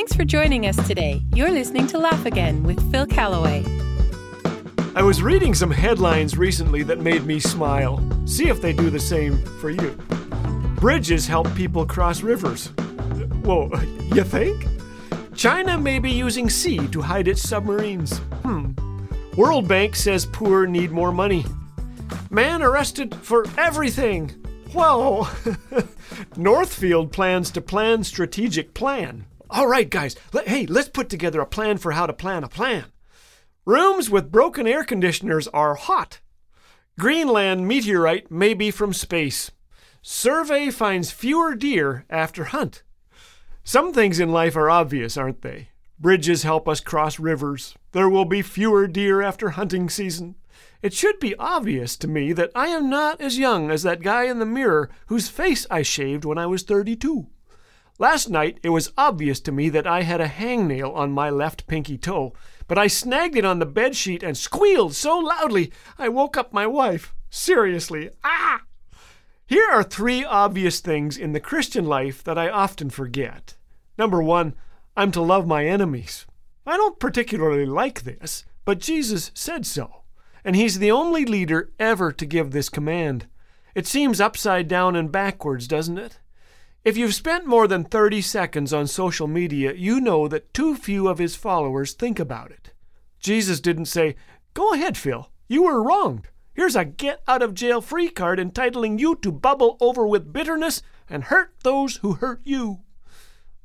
Thanks for joining us today. You're listening to Laugh Again with Phil Callaway. I was reading some headlines recently that made me smile. See if they do the same for you. Bridges help people cross rivers. Whoa, you think? China may be using sea to hide its submarines. Hmm. World Bank says poor need more money. Man arrested for everything. Whoa. Northfield plans to plan strategic plan. All right, guys. Let, hey, let's put together a plan for how to plan a plan. Rooms with broken air conditioners are hot. Greenland meteorite may be from space. Survey finds fewer deer after hunt. Some things in life are obvious, aren't they? Bridges help us cross rivers. There will be fewer deer after hunting season. It should be obvious to me that I am not as young as that guy in the mirror whose face I shaved when I was 32. Last night it was obvious to me that I had a hangnail on my left pinky toe, but I snagged it on the bed sheet and squealed so loudly I woke up my wife. Seriously, ah! Here are three obvious things in the Christian life that I often forget. Number one, I'm to love my enemies. I don't particularly like this, but Jesus said so, and He's the only leader ever to give this command. It seems upside down and backwards, doesn't it? If you've spent more than 30 seconds on social media, you know that too few of his followers think about it. Jesus didn't say, Go ahead, Phil, you were wronged. Here's a get out of jail free card entitling you to bubble over with bitterness and hurt those who hurt you.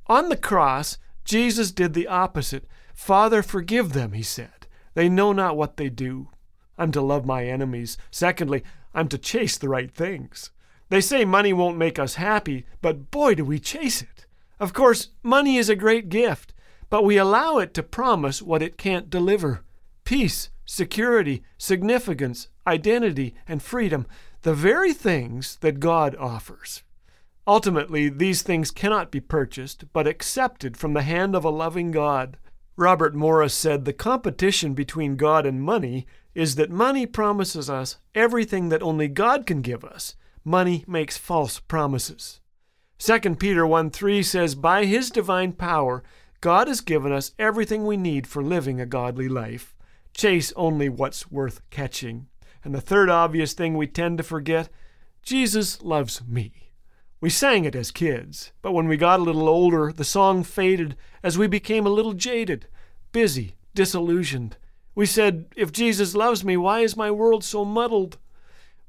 On the cross, Jesus did the opposite. Father, forgive them, he said. They know not what they do. I'm to love my enemies. Secondly, I'm to chase the right things. They say money won't make us happy, but boy, do we chase it. Of course, money is a great gift, but we allow it to promise what it can't deliver peace, security, significance, identity, and freedom, the very things that God offers. Ultimately, these things cannot be purchased, but accepted from the hand of a loving God. Robert Morris said the competition between God and money is that money promises us everything that only God can give us. Money makes false promises. 2 Peter 1 3 says, By his divine power, God has given us everything we need for living a godly life. Chase only what's worth catching. And the third obvious thing we tend to forget Jesus loves me. We sang it as kids, but when we got a little older, the song faded as we became a little jaded, busy, disillusioned. We said, If Jesus loves me, why is my world so muddled?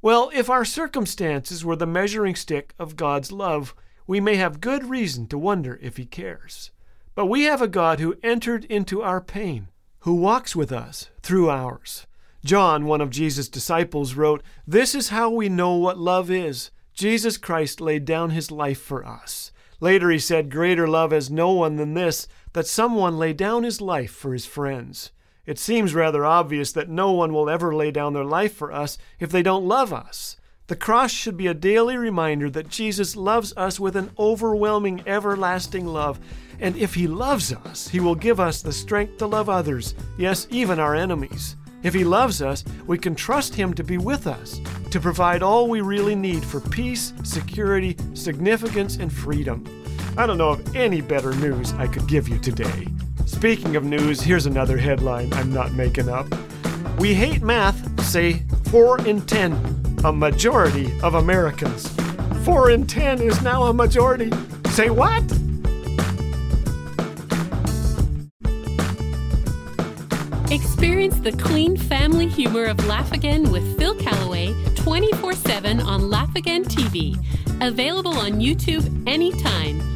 Well, if our circumstances were the measuring stick of God's love, we may have good reason to wonder if He cares. But we have a God who entered into our pain, who walks with us through ours. John, one of Jesus' disciples, wrote, This is how we know what love is Jesus Christ laid down his life for us. Later he said, Greater love has no one than this, that someone lay down his life for his friends. It seems rather obvious that no one will ever lay down their life for us if they don't love us. The cross should be a daily reminder that Jesus loves us with an overwhelming, everlasting love. And if He loves us, He will give us the strength to love others, yes, even our enemies. If He loves us, we can trust Him to be with us, to provide all we really need for peace, security, significance, and freedom. I don't know of any better news I could give you today. Speaking of news, here's another headline I'm not making up. We hate math, say 4 in 10, a majority of Americans. 4 in 10 is now a majority. Say what? Experience the clean family humor of Laugh Again with Phil Callaway 24 7 on Laugh Again TV. Available on YouTube anytime.